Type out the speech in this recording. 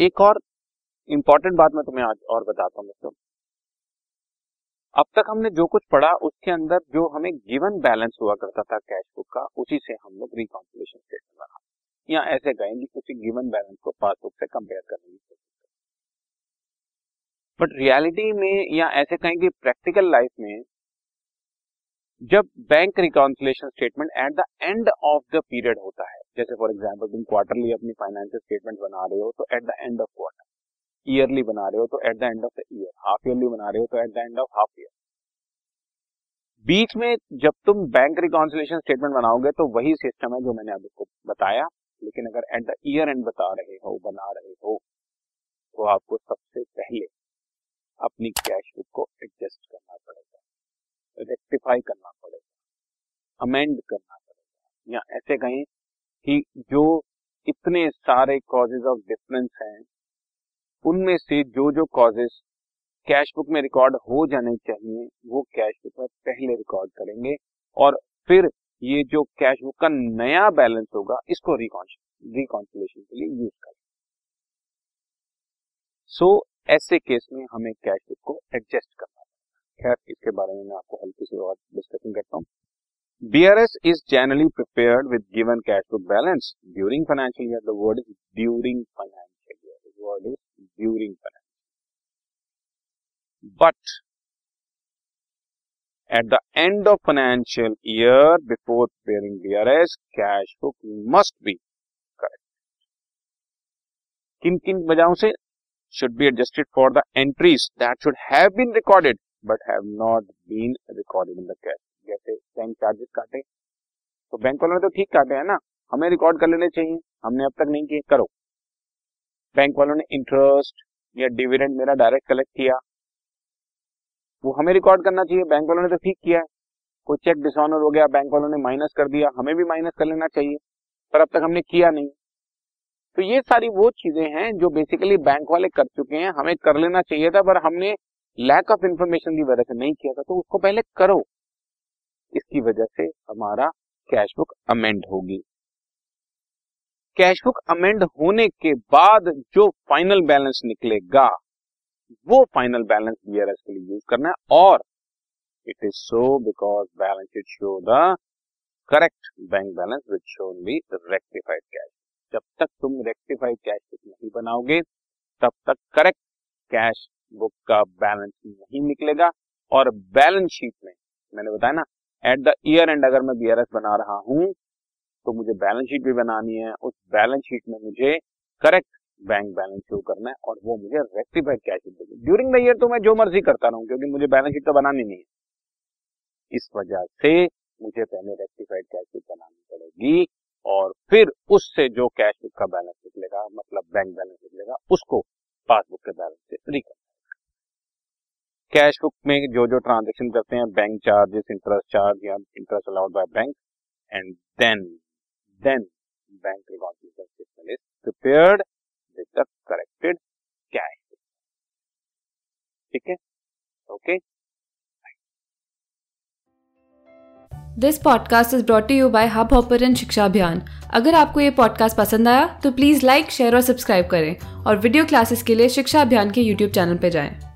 एक और इंपॉर्टेंट बात मैं तुम्हें आज और बताता हूँ दोस्तों अब तक हमने जो कुछ पढ़ा, उसके अंदर जो हमें गिवन बैलेंस हुआ करता था कैश बुक का, उसी से हम लोग रिकॉन्सिलेशन स्टेटमेंट बना। या ऐसे गए उसी गिवन बैलेंस को पासबुक से कंपेयर करने की बट रियलिटी में या ऐसे कहें कि प्रैक्टिकल लाइफ में, जब bank reconciliation statement at the end of the period होता है जैसे फॉर एग्ज़ाम्पल तुम क्वार्टरली अपनी फाइनेंशियल स्टेटमेंट बना रहे हो तो at the end of quarter yearly बना रहे हो तो at the end of the year half yearly बना रहे हो तो at the end of half year बीच में जब तुम बैंक रिकॉन्सिलेशन स्टेटमेंट बनाओगे तो वही सिस्टम है जो मैंने अभी को बताया. लेकिन अगर एट द ईयर एंड बता रहे हो, बना रहे हो तो आपको सबसे पहले अपनी कैश बुक को एडजस्ट करना पड़ेगा. रेक्टिफाई करना पड़ेगा. अमेंड करना पड़ेगा. या ऐसे कहें कि जो इतने सारे कॉजेज ऑफ़ डिफरेंस हैं उनमें से जो जो कॉजेज कैश बुक में रिकॉर्ड हो जाने चाहिए वो कैश बुक में पहले रिकॉर्ड करेंगे और फिर ये जो कैश बुक का नया बैलेंस होगा इसको रिकॉन्सिलेशन के लिए यूज़ करें सो so, ऐसे केस में हमें कैश बुक को एडजस्ट करना खैर इसके बारे में मैं आपको हल्की सी और डिस्कशन करता हूँ। BRS is generally prepared with given cash book balance during financial year. The word is during financial year. The word is during financial year. But at the end of financial year, before preparing BRS, cash book must be correct. किन किन वजहों से should be adjusted for the entries that should have been recorded but have not been recorded in the cash जैसे bank charges काटे। तो bank वालों ने तो ठीक काटे हैं ना? हमें रिकॉर्ड कर लेने चाहिए। हमने अब तक नहीं किए। करो। बैंक वालों ने इंटरेस्ट या डिविडेंड मेरा डायरेक्ट कलेक्ट किया। वो हमें रिकॉर्ड करना चाहिए। बैंक वालों ने तो ठीक किया है। कोई चेक डिसऑनर हो गया बैंक वालों ने माइनस कर दिया। हमें भी माइनस कर लेना चाहिए। पर अब तक हमने किया नहीं। तो ये सारी वो चीज़ें हैं जो बेसिकली बैंक वाले कर चुके हैं। हमें कर लेना चाहिए था, पर हमने लैक ऑफ़ इंफॉर्मेशन की वजह से नहीं किया था। तो उसको पहले करो। इसकी वजह से हमारा कैश बुक अमेंड होगी। कैश बुक अमेंड होने के बाद जो फाइनल बैलेंस निकलेगा, वो फाइनल बैलेंस बीआरएस के लिए यूज़ करना है और it is so because balance it show the correct bank balance which show the rectified cash जब तक तुम रेक्टिफाइड कैश बुक नहीं बनाओगे, तब तक करेक्ट कैश बुक का बैलेंस नहीं निकलेगा और बैलेंस शीट में, मैंने बताया ना एट द ईयर एंड अगर मैं बीआरएस बना रहा हूँ तो मुझे बैलेंस शीट भी बनानी है। उस बैलेंस शीट में मुझे करेक्ट बैंक बैलेंस शो करना है और वो मुझे रेक्टिफाइड कैश देगी। ड्यूरिंग द ईयर तो मैं जो मर्ज़ी करता रहूँ, क्योंकि मुझे बैलेंस शीट तो बनानी नहीं है। इस वजह से मुझे पहले रेक्टिफाइड कैश शीट बनानी पड़ेगी और फिर उससे जो कैश बुक का बैलेंस निकलेगा मतलब बैंक बैलेंस निकलेगा, उसको पासबुक के बैलेंस कैश बुक में जो जो ट्रांजेक्शन करते हैं बैंक चार्जेस इंटरेस्ट चार्ज या interest allowed by bank and then then bank reconciliation is prepared with the corrected cash ठीक है? Okay this podcast is brought you by Hubhopper Shiksha Abhiyan अगर आपको ये पॉडकास्ट पसंद आया तो प्लीज़ लाइक शेयर और सब्सक्राइब करें और वीडियो क्लासेस के लिए शिक्षा अभियान के यूट्यूब चैनल पर जाएँ।